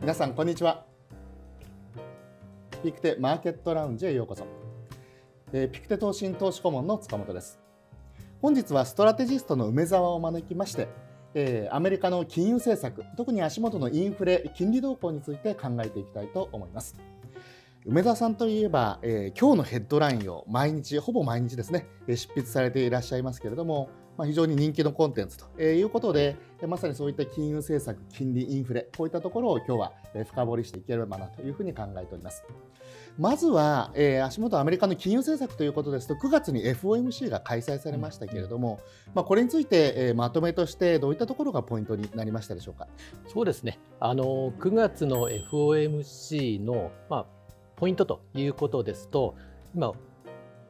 皆さんこんにちは。ピクテマーケットラウンジへようこそ、えー、ピクテ投信投資顧問の塚本です。本日はストラテジストの梅沢を招きまして、えー、アメリカの金融政策特に足元のインフレ金利動向について考えていきたいと思います。梅沢さんといえば、えー、今日のヘッドラインを毎日ほぼ毎日ですね執筆されていらっしゃいますけれどもまあ、非常に人気のコンテンツということで、まさにそういった金融政策、金利、インフレ、こういったところを今日は深掘りしていければなというふうに考えております。まずは、えー、足元アメリカの金融政策ということですと、9月に FOMC が開催されましたけれども、まあ、これについて、えー、まとめとして、どういったところがポイントになりましたでしょうか？そうですね、あの9月の FOMC の、まあ、ポイントということですと、今、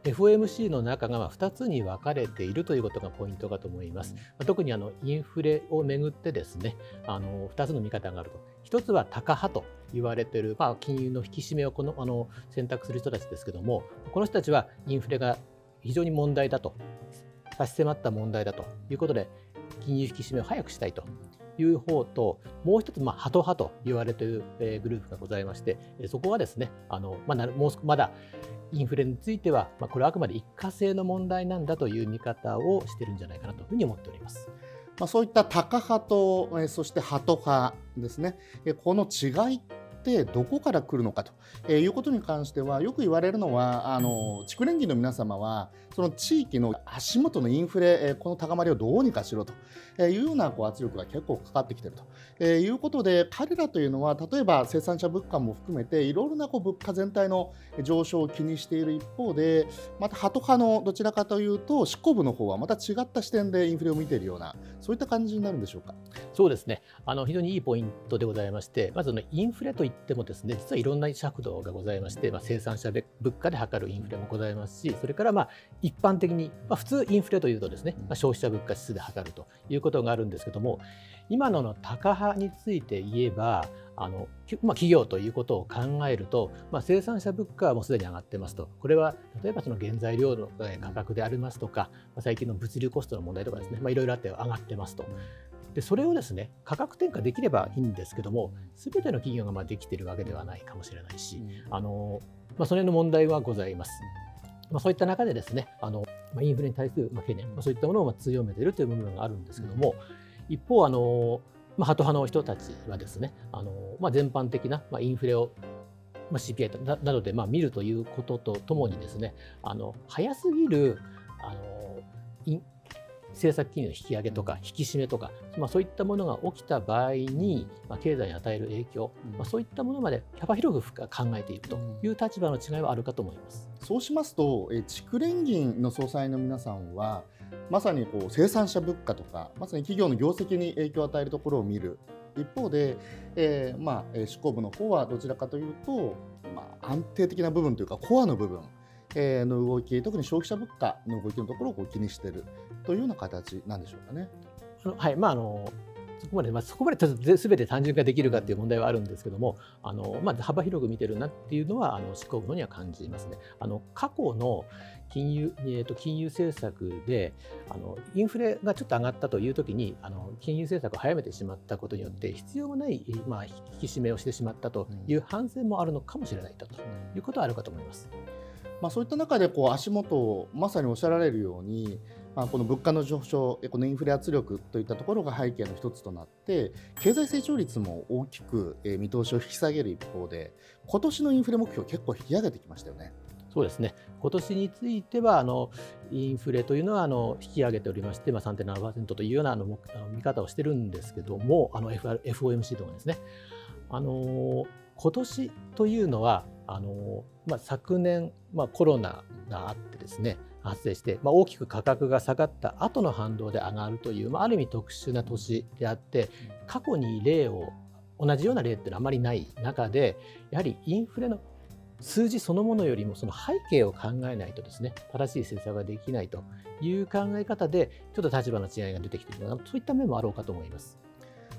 FOMC の中が2つに分かれているということがポイントかと思います。特にあのインフレをめぐってですね、あの2つの見方があると。1つはタカ派と言われている、まあ、金融の引き締めをこのあの選択する人たちですけども、この人たちはインフレが非常に問題だと、差し迫った問題だということで、金融引き締めを早くしたいという方と、もう一つ、まあ、ハト派と言われている、え、グループがございまして、そこはですね、あのまあ、もうまだインフレについては、まあ、これはあくまで一過性の問題なんだという見方をしてるんじゃないかなというふうに思っております。まあ、そういったタカ派と、そしてハト派ですね、この違いってどこから来るのかと。えいうことに関してはよく言われるのはあの地区連銀の皆様はその地域の足元のインフレえこの高まりをどうにかしろというようなこう圧力が結構かかってきていると。えいうことで彼らというのは例えば生産者物価も含めていろいろなこう物価全体の上昇を気にしている一方でまたハト派のどちらかというと執行部の方はまた違った視点でインフレを見ているようなそういった感じになるんでしょうか？そうですね。あの非常にいいポイントでございましてまずのインフレといってもですね実はいろんな尺度がございまして、まあ、生産者物価で測るインフレもございますしそれからまあ一般的に、まあ、普通インフレというとですね、まあ、消費者物価指数で測るということがあるんですけども今のの高派について言えばあの、まあ、企業ということを考えると、まあ、生産者物価はもうすでに上がってますとこれは例えばその原材料の価格でありますとか、まあ、最近の物流コストの問題とかですね、まあ、いろいろあって上がってますと。でそれをですね価格転嫁できればいいんですけども全ての企業がまあできているわけではないかもしれないし、うん、あのまあ、それの問題はございます。まあ、そういった中でですねあの、まあ、インフレに対する懸念、まあ、そういったものをまあ強めているという部分があるんですけども、うん、一方あの、まあ、ハト派の人たちはですねあの、まあ、全般的な、まあ、インフレをまあ、CPI などでまあ見るということとともにですねあの早すぎるあの政策金融の引き上げとか引き締めとか、まあ、そういったものが起きた場合に、まあ、経済に与える影響、まあ、そういったものまで幅広く考えているという立場の違いはあるかと思います。そうしますと、え地区連銀の総裁の皆さんは、まさにこう生産者物価とか、まさに企業の業績に影響を与えるところを見る。一方で、えー、まあ、執行部の方はどちらかというと、まあ、安定的な部分というか、コアの部分、の動き、特に消費者物価の動きのところをこう気にしているというような形なんでしょうかね。はい、まああのそこまで、まあ、そこまで全て単純化できるかっていう問題はあるんですけども、あのまあ、幅広く見てるなっていうのは、あの執行部のには感じますね。あの過去の金融,、えー、と金融政策であのインフレがちょっと上がったというときにあの金融政策を早めてしまったことによって必要もない、まあ、引き締めをしてしまったという反省もあるのかもしれないということはあるかと思います。まあ、そういった中でこう足元をまさにおっしゃられるように、まあ、この物価の上昇、このインフレ圧力といったところが背景の一つとなって、経済成長率も大きく見通しを引き下げる一方で、今年のインフレ目標、結構引き上げてきましたよね。そうですね今年についてはあのインフレというのはあの引き上げておりまして、まあ、3.7%というようなあの見方をしてるんですけどもあの FOMC とかですねあの今年というのはあの、まあ、昨年、まあ、コロナがあってですね発生して、まあ、大きく価格が下がった後の反動で上がるという、まあ、ある意味特殊な年であって過去に例を同じような例っていうのはあまりない中でやはりインフレの数字そのものよりもその背景を考えないとですね正しい政策ができないという考え方でちょっと立場の違いが出てきているなそういった面もあろうかと思います。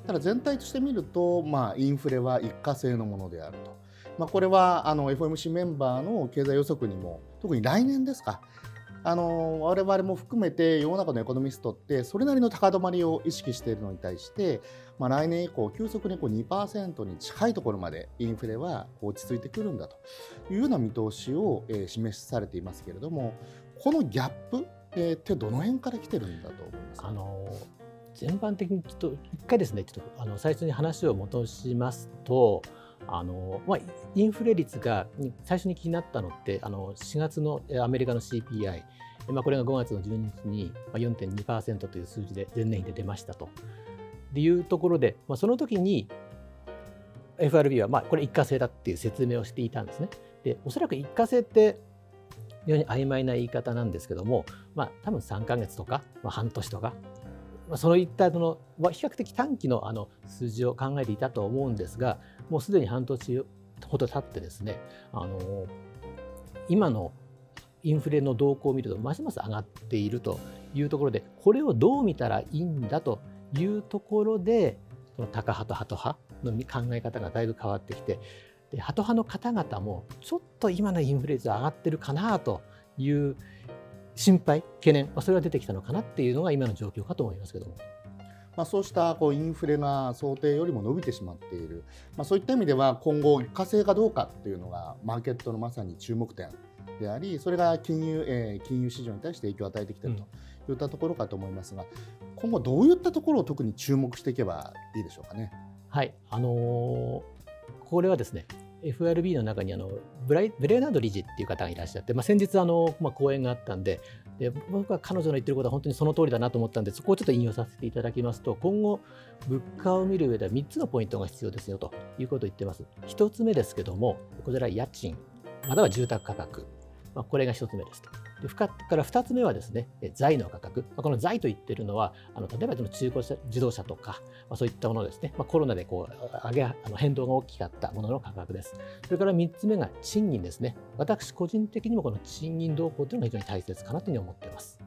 ただ全体として見ると、まあ、インフレは一過性のものであると。まあ、これはあの FOMC メンバーの経済予測にも特に来年ですかあの我々も含めて世の中のエコノミストってそれなりの高止まりを意識しているのに対して、まあ、来年以降急速にこう2%に近いところまでインフレは落ち着いてくるんだというような見通しを、えー、示されていますけれどもこのギャップ、えー、ってどの辺から来てるんだと思いますか、あの全般的にちょっと一回ですねちょっとあの最初に話を戻しますとあのまあ、インフレ率が最初に気になったのってあの4月のアメリカの CPI、まあ、これが5月の12日に4.2%という数字で前年比で出ましたと。いうところで、まあ、その時に FRB はまあこれ一過性だっていう説明をしていたんですね。でおそらく一過性って非常に曖昧な言い方なんですけども、まあ、多分3か月とか、まあ、半年とか、そういったその比較的短期のあの数字を考えていたと思うんですがもうすでに半年ほど経ってですねあの今のインフレの動向を見るとますます上がっているというところでこれをどう見たらいいんだというところでそのタカ派とハト派の考え方がだいぶ変わってきてでハト派の方々もちょっと今のインフレ率上がってるかなという心配、懸念、まあ、それが出てきたのかなっていうのが今の状況かと思いますけども。まあ、そうしたこうインフレが想定よりも伸びてしまっている、まあ、そういった意味では今後、火星かどうかっていうのがマーケットのまさに注目点であり、それが金融,、えー、金融市場に対して影響を与えてきているといったところかと思いますが、今後、どういったところを特に注目していけばいいでしょうかね？はいあのー、これはですね FRB の中にあのブライブレーナード理事っていう方がいらっしゃって、まあ、先日あの、まあ、講演があったんでで僕は彼女の言ってることは本当にその通りだなと思ったんでそこをちょっと引用させていただきますと今後物価を見る上では3つのポイントが必要ですよということを言ってます。1つ目ですけどもこちら家賃または住宅価格、まあ、これが1つ目ですと。でから2つ目はですね、財の価格。まこの財と言ってるのは、あの例えばその中古車自動車とか、ま、そういったものですね、ま、コロナでこう上げあの変動が大きかったものの価格です。それから3つ目が賃金ですね。私個人的にもこの賃金動向というのが非常に大切かなというふうに思っています。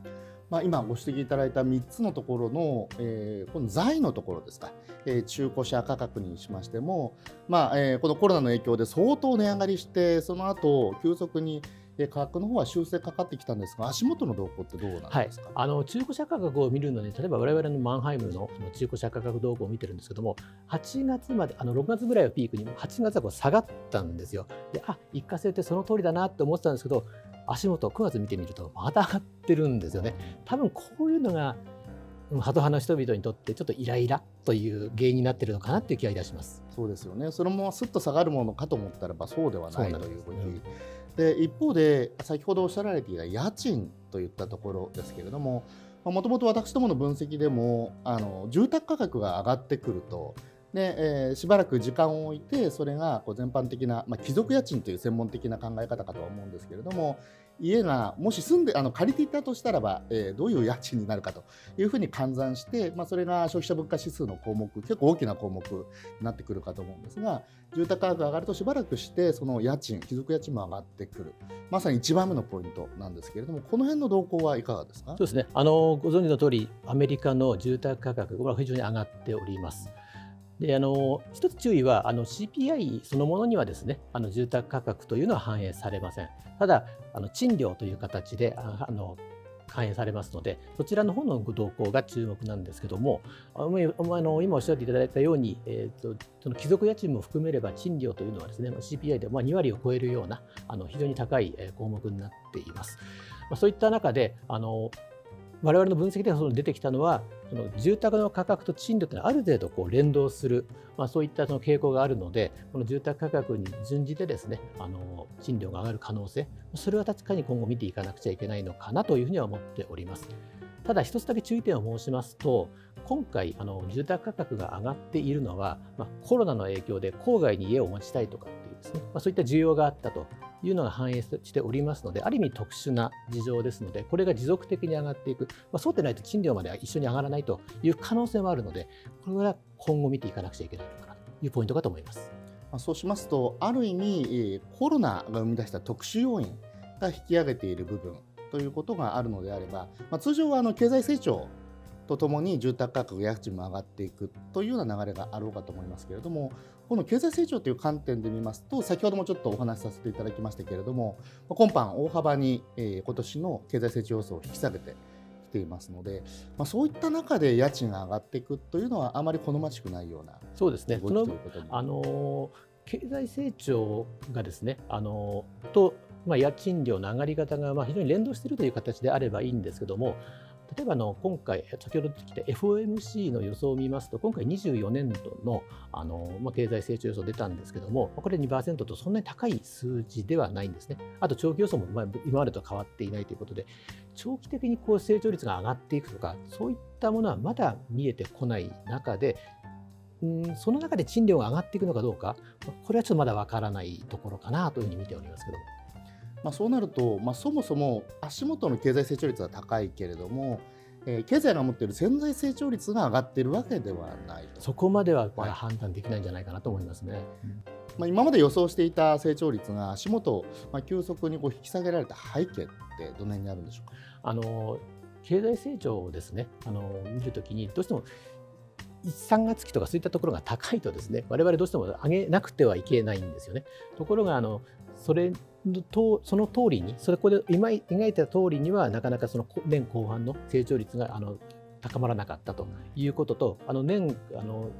まあ、今ご指摘いただいた3つのところの、えー、この財のところですか、えー、中古車価格にしましても、まあえ、このコロナの影響で相当値上がりして、その後急速に価格の方は修正かかってきたんですが、足元の動向ってどうなんですか、はい、あの中古車価格を見るのに、例えば我々のマンハイムの中古車価格動向を見てるんですけども、8月まで、あの6月ぐらいをピークに、8月はこう下がったんですよ。で、あ一過性ってその通りだなって思ってたんですけど、足元、9月見てみると、また上がってるんですよね。多分こういうのが、ハト派の人々にとってちょっとイライラという原因になっているのかなという気がいたします。そうですよね、そのまますっと下がるものかと思ったらばそうではないというふうにで一方で先ほどおっしゃられていた家賃といったところですけれどももともと私どもの分析でもあの住宅価格が上がってくるとで、えー、しばらく時間を置いてそれがこう全般的な、まあ、貴族家賃という専門的な考え方かとは思うんですけれども家がもし住んであの借りていたとしたらば、えー、どういう家賃になるかというふうに換算して、まあ、それが消費者物価指数の項目結構大きな項目になってくるかと思うんですが住宅価格が上がるとしばらくしてその家賃貴族家賃も上がってくる。まさに一番目のポイントなんですけれどもこの辺の動向はいかがですか？そうですね。あのご存知の通りアメリカの住宅価格は非常に上がっております。であの一つ注意はあの CPI そのものにはですねあの住宅価格というのは反映されません。ただあの賃料という形であの反映されますので、そちらの方の動向が注目なんですけども、あの今おっしゃっていただいたように、えーと、その貴族家賃も含めれば賃料というのはですね、CPI でま2割を超えるようなあの非常に高い項目になっています。ま、そういった中であの我々の分析ではその出てきたのは、その住宅の価格と賃料というのはある程度こう連動する、まあ、そういったその傾向があるので、この住宅価格に準じてですね、あの賃料が上がる可能性、それは確かに今後見ていかなくちゃいけないのかなというふうには思っております。ただ一つだけ注意点を申しますと、今回あの住宅価格が上がっているのは、まあ、コロナの影響で郊外に家を持ちたいとかっていうですね、まあ、そういった需要があったというのが反映しておりますので、ある意味特殊な事情ですので、これが持続的に上がっていく、まあ、そうでないと賃料までは一緒に上がらないという可能性もあるので、これは今後見ていかなくちゃいけないのかなというポイントかと思います。そうしますと、ある意味、コロナが生み出した特殊要因が引き上げている部分ということがあるのであれば、まあ、通常はあの経済成長とともに住宅価格、家賃も上がっていくというような流れがあろうかと思いますけれども、この経済成長という観点で見ますと、先ほどもちょっとお話しさせていただきましたけれども、今般大幅に、えー、今年の経済成長予想を引き下げてきていますので、まあ、そういった中で家賃が上がっていくというのは、あまり好ましくないようなそうですね。そのあの経済成長がですね、あのとまあ、家賃料の上がり方がまあ非常に連動しているという形であればいいんですけども、例えばの今回、先ほど出てきた FOMC の予想を見ますと、今回24年度のあの、まあ、経済成長予想出たんですけども、これ2%とそんなに高い数字ではないんですね。あと長期予想も今までと変わっていないということで、長期的にこう成長率が上がっていくとか、そういったものはまだ見えてこない中で、うんその中で賃料が上がっていくのかどうか、これはちょっとまだわからないところかなというふうに見ておりますけども。まあ、そうなると、まあ、そもそも足元の経済成長率は高いけれども、えー、経済が持っている潜在成長率が上がっているわけではないそこまでは判断できないんじゃないかなと思いますね。はいまあ、今まで予想していた成長率が足元、まあ、急速にこう引き下げられた背景ってどの辺にあるんでしょうか？あの経済成長をですね。あの見るときにどうしても1、3月期とかそういったところが高いとですね我々どうしても上げなくてはいけないんですよね。ところがあのそれとその通りに、そこで今描いた通りには、なかなかその年後半の成長率があの高まらなかったということと、あの年あの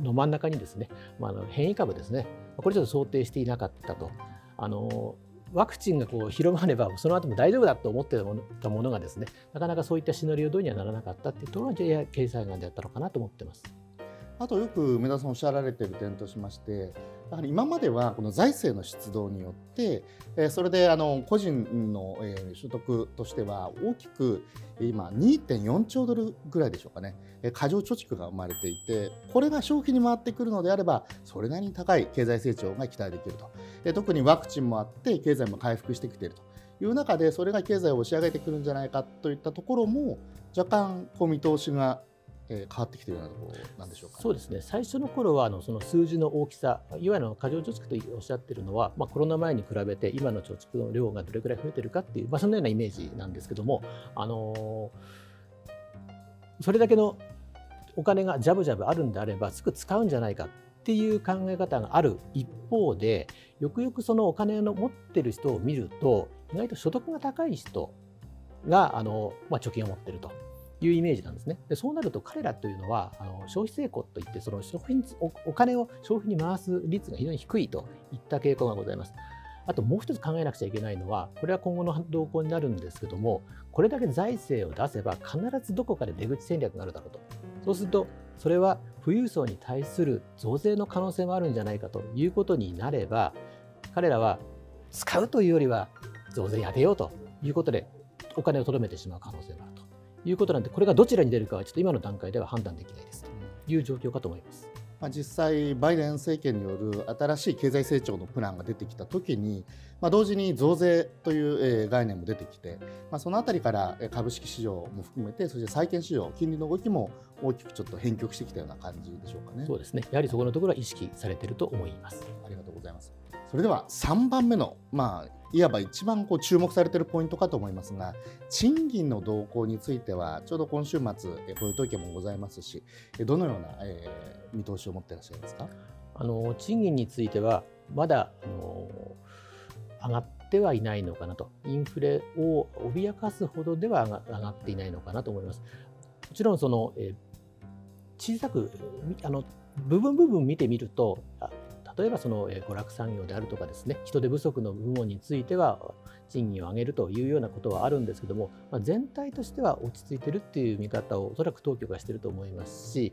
の真ん中にですね、まあ、あの変異株ですね、これちょっと想定していなかったと。あのワクチンがこう広まれば、その後も大丈夫だと思ってたものがですね、なかなかそういったシナリオ通りにはならなかったっていうところが経済眼であったのかなと思ってます。あとよく梅田さんおっしゃられている点としまして、やはり今まではこの財政の出動によって、えそれであの個人の、え所得としては大きく今2.4兆ドルぐらいでしょうかね、え過剰貯蓄が生まれていてこれが消費に回ってくるのであればそれなりに高い経済成長が期待できると、え特にワクチンもあって経済も回復してきていると。いう中でそれが経済を押し上げてくるんじゃないかといったところも若干こう見通しがえ、変わってきているようなところなんでしょうか、ね、そうですね。最初の頃はあのその数字の大きさいわゆる過剰貯蓄とおっしゃってるのは、まあ、コロナ前に比べて今の貯蓄の量がどれくらい増えてるかっていう、まあ、そのようなイメージなんですけども、あのー、それだけのお金がジャブジャブあるんであればすぐ使うんじゃないかっていう考え方がある一方でよくよくそのお金の持ってる人を見ると意外と所得が高い人があの、まあ、貯金を持ってると。いうイメージなんですね。でそうなると彼らというのはあの消費成功といってその消費おお金を消費に回す率が非常に低いといった傾向がございます。あともう一つ考えなくちゃいけないのは、これは今後の動向になるんですけども、これだけ財政を出せば必ずどこかで出口戦略があるだろうと。そうすると、それは富裕層に対する増税の可能性もあるんじゃないかということになれば、彼らは使うというよりは増税やめようということでお金をとどめてしまう可能性もある。いうことなんで、これがどちらに出るかはちょっと今の段階では判断できないですという状況かと思います。まあ、実際、バイデン政権による新しい経済成長のプランが出てきたときに、まあ、同時に増税という概念も出てきて、まあ、そのあたりから株式市場も含めて、そして債券市場、金利の動きも大きくちょっと変曲してきたような感じでしょうかね。そうですね。やはりそこのところは意識されていると思います。ありがとうございます。それでは3番目の、まあ、いわば一番こう注目されているポイントかと思いますが、賃金の動向については、ちょうど今週末、雇用統計もございますし、どのような、えー、見通しを持っていらっしゃいますか？あの賃金については、まだあの上がってはいないのかなと、インフレを脅かすほどでは上がっていないのかなと思います。もちろんその、えー、小さくあの部分部分見てみると例えばその娯楽産業であるとかですね人手不足の部門については賃金を上げるというようなことはあるんですけども、まあ、全体としては落ち着いてるっていう見方をおそらく当局はしてると思いますし、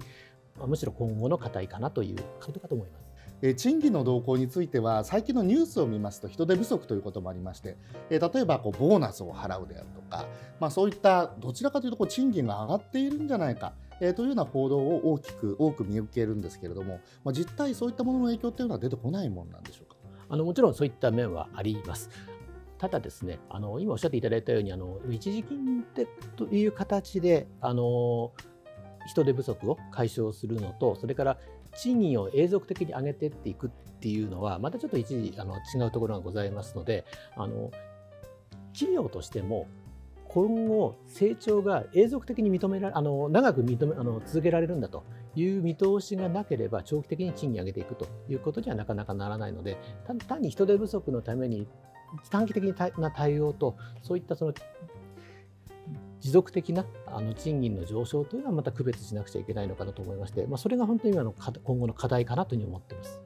まあ、むしろ今後の課題かなということかと思います。賃金の動向については最近のニュースを見ますと人手不足ということもありまして例えばこうボーナスを払うであるとか、まあ、そういったどちらかというとこう賃金が上がっているんじゃないかえー、というような報道を大きく多く見受けるんですけれども、まあ、実態そういったものの影響というのは出てこないものなんでしょうか？あのもちろんそういった面はあります。ただですね、あの今おっしゃっていただいたように、あの一時金でという形であの人手不足を解消するのと、それから賃金を永続的に上げていっていくっていうのは、またちょっと一時あの違うところがございますので、あの企業としても今後成長が永続的に認められあの長く認めあの続けられるんだという見通しがなければ長期的に賃金を上げていくということにはなかなかならないので単に人手不足のために短期的な対応とそういったその持続的なあの賃金の上昇というのはまた区別しなくちゃいけないのかなと思いまして、まあ、それが本当に今の今後の課題かなというふうに思っています。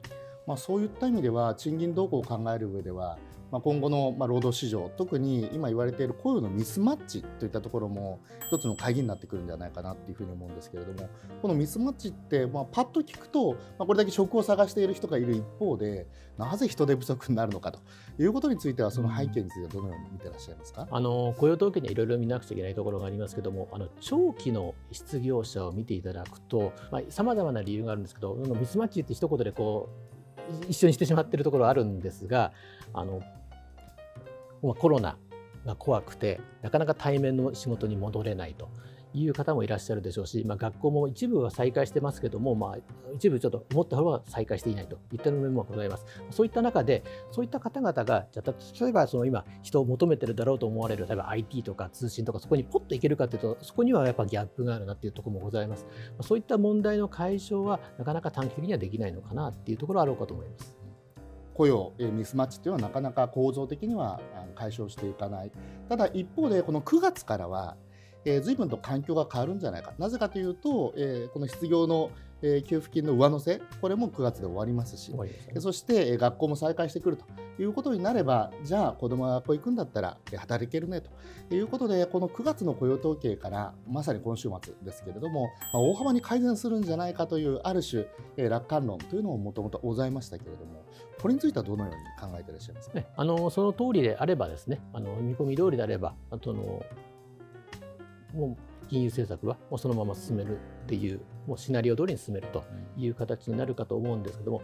まあ、そういった意味では賃金動向を考える上ではまあ、今後のまあ労働市場特に今言われている雇用のミスマッチといったところも一つの鍵になってくるんじゃないかなっていうふうに思うんですけれどもこのミスマッチってまあパッと聞くと、まあ、これだけ職を探している人がいる一方でなぜ人手不足になるのかということについてはその背景についてはどのように見てらっしゃいますか？あの雇用統計にはいろいろ見なくちゃいけないところがありますけどもあの長期の失業者を見ていただくとさまざ、まな理由があるんですけどミスマッチって一言でこう一緒にしてしまっているところはあるんですがあのコロナが怖くてなかなか対面の仕事に戻れないと。いう方もいらっしゃるでしょうし、まあ、学校も一部は再開してますけども、まあ、一部ちょっと思った方が再開していないといった面もございます。そういった中で、そういった方々が、じゃ例えばその今、人を求めてるだろうと思われる、例えば IT とか通信とか、そこにポッといけるかというと、そこにはやっぱギャップがあるなっていうところもございます。そういった問題の解消は、なかなか短期的にはできないのかなっていうところはあろうかと思います。雇用ミスマッチというのはなかなか構造的には解消していかないただ一方でこの9月からはえー、随分と環境が変わるんじゃないか。なぜかというと、えー、この失業の、えー、給付金の上乗せ、これも9月で終わりますし、すね、そして、えー、学校も再開してくるということになれば、じゃあ子供が学校行くんだったら、えー、働けるねということで、この9月の雇用統計から、まさに今週末ですけれども、まあ、大幅に改善するんじゃないかという、ある種、えー、楽観論というのももともとございましたけれども、これについてはどのように考えていらっしゃいますか、ね、あのその通りであればですね、あの見込み通りであれば、あとのもう金融政策はもうそのまま進めるっていうもうシナリオ通りに進めるという形になるかと思うんですけども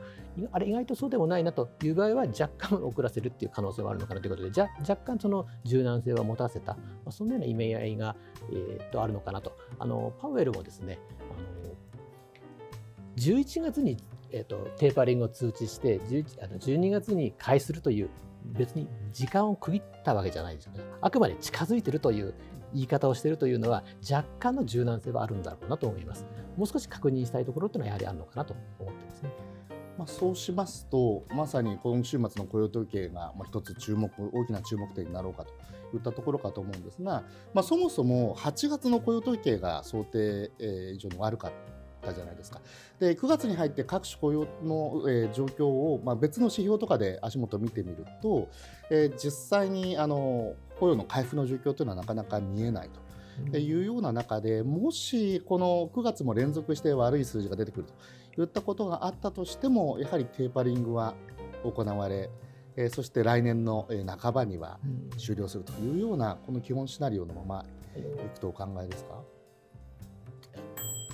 あれ意外とそうでもないなという場合は若干遅らせるっていう可能性はあるのかなということでじゃ若干その柔軟性は持たせた、まあ、そんなような意味合いが、えー、とあるのかなとあのパウエルもですねあの11月に、えーと、テーパリングを通知して11あの12月に開するという別に時間を区切ったわけじゃないですよね。あくまで近づいてるという言い方をしているというのは若干の柔軟性はあるんだろうなと思います。もう少し確認したいところというのはやはりあるのかなと思ってますね。まあ、そうしますと、まさに今週末の雇用統計が一つ注目、大きな注目点になろうかといったところかと思うんですが、まあ、そもそも8月の雇用統計が想定以上に悪かったじゃないですか。で9月に入って各種雇用の、えー、状況を、まあ、別の指標とかで足元を見てみると、えー、実際にあの雇用の回復の状況というのはなかなか見えないと。いうような中でもしこの9月も連続して悪い数字が出てくるといったことがあったとしてもやはりテーパリングは行われえそして来年の半ばには終了するというようなこの基本シナリオのままいくとお考えですか？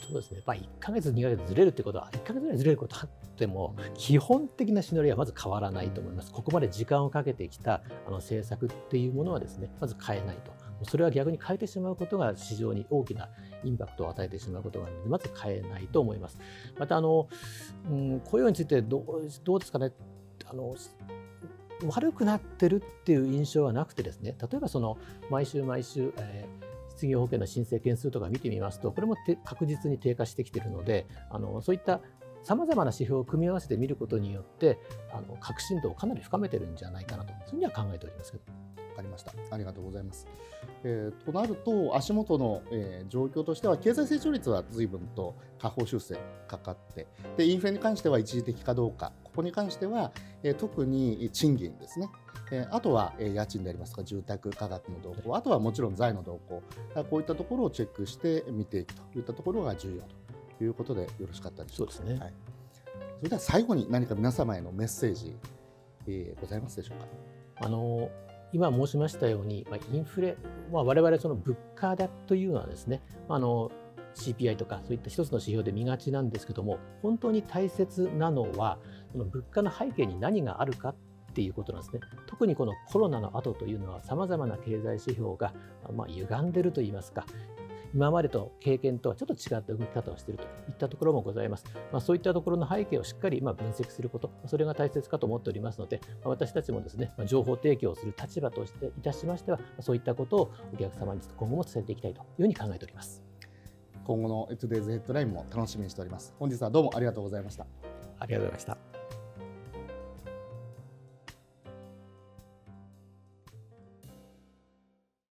そうですね、まあ、1か月、2か月ずれるってことは、1か月ぐらいずれることあっても、基本的なシナリオはまず変わらないと思います。ここまで時間をかけてきたあの政策っていうものはですね、まず変えないと。それは逆に変えてしまうことが市場に大きなインパクトを与えてしまうことがあるので、まず変えないと思います。また、あの、うん、雇用についてどうどうですかね？あの悪くなってるっていう印象はなくてですね例えばその毎週毎週、えー失業保険の申請件数とか見てみますと、これも確実に低下してきているので、あのそういったさまざまな指標を組み合わせて見ることによって、あの確信度をかなり深めてるんじゃないかなと、そういうふうには考えておりますけど。わかりました。ありがとうございます。えー、となると、足元の、えー、状況としては、経済成長率は随分と下方修正かかって、でインフレに関しては一時的かどうか、ここに関しては、えー、特に賃金ですね、えあとは、え家賃でありますとか住宅価格の動向あとはもちろん財の動向こういったところをチェックして見ていくといったところが重要ということでよろしかったでしょうか。そうですね、はい、それでは最後に何か皆様へのメッセージ、えー、ございますでしょうか。あの今申しましたように、まあ、インフレ、まあ、我々その物価だというのはですね、あの CPI とかそういった一つの指標で見がちなんですけども本当に大切なのはその物価の背景に何があるかっていうことなんですね。特にこのコロナの後というのは、さまざまな経済指標が、まあ、歪んでるといいますか、今までと経験とはちょっと違った動き方をしているといったところもございます。まあ、そういったところの背景をしっかりま分析すること、それが大切かと思っておりますので、ま私たちもですね、ま情報提供をする立場としていたしましては、そういったことをお客様に今後も伝えていきたいというふうに考えております。今後の Today's ヘッドラインも楽しみにしております。本日はどうもありがとうございました。ありがとうございました。